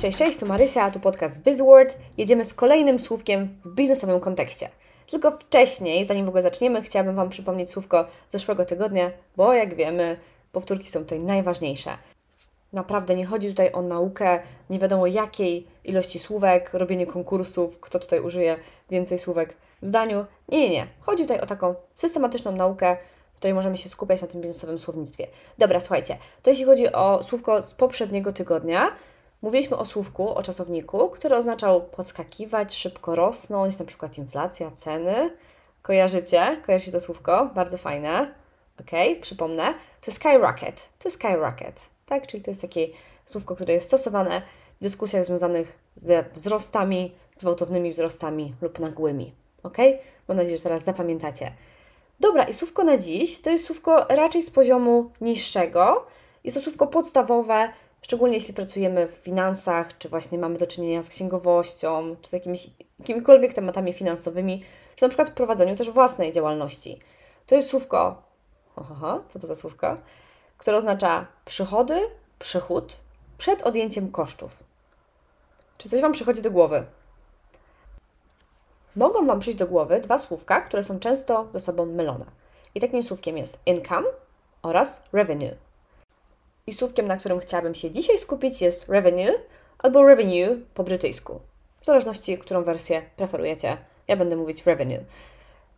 Cześć, cześć, tu Marysia, a tu podcast BizWord. Jedziemy z kolejnym słówkiem w biznesowym kontekście. Tylko wcześniej, zanim w ogóle zaczniemy, chciałabym Wam przypomnieć słówko z zeszłego tygodnia, bo jak wiemy, powtórki są tutaj najważniejsze. Naprawdę nie chodzi tutaj o naukę nie wiadomo jakiej ilości słówek, robienie konkursów, kto tutaj użyje więcej słówek w zdaniu. Nie, nie, nie. Chodzi tutaj o taką systematyczną naukę, w której możemy się skupiać na tym biznesowym słownictwie. Dobra, słuchajcie, to jeśli chodzi o słówko z poprzedniego tygodnia, mówiliśmy o słówku, o czasowniku, który oznaczał podskakiwać, szybko rosnąć, na przykład inflacja, ceny. Kojarzycie? Kojarzycie to słówko? Bardzo fajne. Ok, przypomnę. To skyrocket. To skyrocket. Tak, czyli to jest takie słówko, które jest stosowane w dyskusjach związanych ze wzrostami, z gwałtownymi wzrostami lub nagłymi. Ok? Mam nadzieję, że teraz zapamiętacie. Dobra, i słówko na dziś to jest słówko raczej z poziomu niższego. Jest to słówko podstawowe, szczególnie jeśli pracujemy w finansach, czy właśnie mamy do czynienia z księgowością, czy z jakimiś, jakimikolwiek tematami finansowymi, czy na przykład w prowadzeniu też własnej działalności. To jest słówko, oho, co to za słówko? Które oznacza przychody, przychód przed odjęciem kosztów. Czy coś Wam przychodzi do głowy? Mogą Wam przyjść do głowy dwa słówka, które są często ze sobą mylone. I takim słówkiem jest income oraz revenue. I słówkiem, na którym chciałabym się dzisiaj skupić, jest revenue albo revenue po brytyjsku. W zależności, którą wersję preferujecie, ja będę mówić revenue.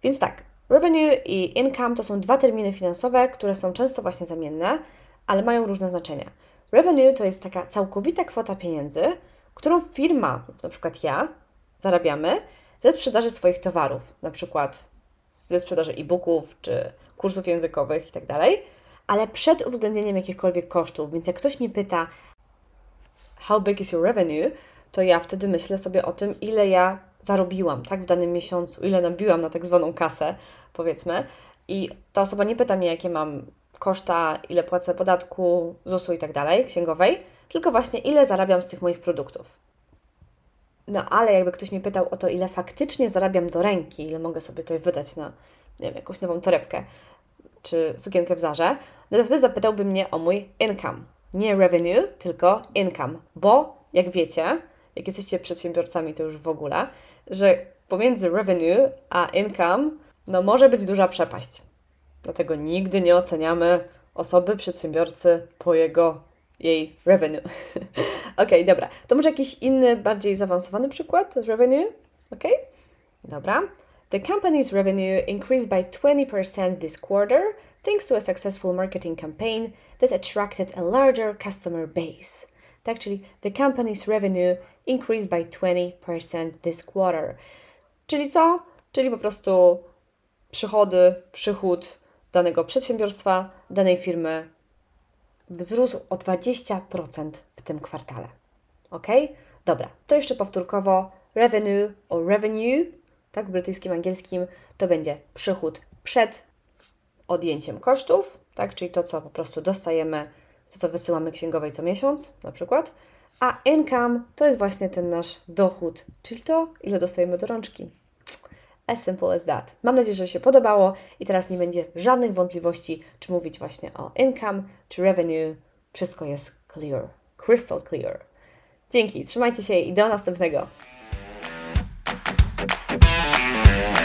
Więc tak, revenue i income to są dwa terminy finansowe, które są często właśnie zamienne, ale mają różne znaczenia. Revenue to jest taka całkowita kwota pieniędzy, którą firma, na przykład ja, zarabiamy ze sprzedaży swoich towarów, na przykład ze sprzedaży e-booków czy kursów językowych itd., tak ale przed uwzględnieniem jakichkolwiek kosztów. Więc jak ktoś mnie pyta, how big is your revenue, to ja wtedy myślę sobie o tym, ile ja zarobiłam tak, w danym miesiącu, ile nabiłam na tak zwaną kasę, powiedzmy. I ta osoba nie pyta mnie, jakie mam koszta, ile płacę podatku, ZUS-u i tak dalej, księgowej, tylko właśnie ile zarabiam z tych moich produktów. No ale jakby ktoś mnie pytał o to, ile faktycznie zarabiam do ręki, ile mogę sobie tutaj wydać na, nie wiem, jakąś nową torebkę czy sukienkę w Zarze, no to wtedy zapytałby mnie o mój income. Nie revenue, tylko income, bo jak wiecie, jak jesteście przedsiębiorcami, to już w ogóle, że pomiędzy revenue a income, no może być duża przepaść. Dlatego nigdy nie oceniamy osoby, przedsiębiorcy po jego, jej revenue. ok, dobra. To może jakiś inny, bardziej zaawansowany przykład z revenue? Ok? Dobra. The company's revenue increased by 20% this quarter thanks to a successful marketing campaign that attracted a larger customer base. Czyli the company's revenue increased by 20% this quarter. Czyli co? Czyli po prostu przychody, przychód danego przedsiębiorstwa, danej firmy wzrósł o 20% w tym kwartale. Ok? Dobra, to jeszcze powtórkowo. Revenue o revenue, tak w brytyjskim, angielskim, to będzie przychód przed odjęciem kosztów, tak? Czyli to, co po prostu dostajemy, to, co wysyłamy księgowej co miesiąc, na przykład. A income to jest właśnie ten nasz dochód, czyli to, ile dostajemy do rączki. As simple as that. Mam nadzieję, że się podobało i teraz nie będzie żadnych wątpliwości, czy mówić właśnie o income, czy revenue. Wszystko jest clear, crystal clear. Dzięki, trzymajcie się i do następnego. Thank you.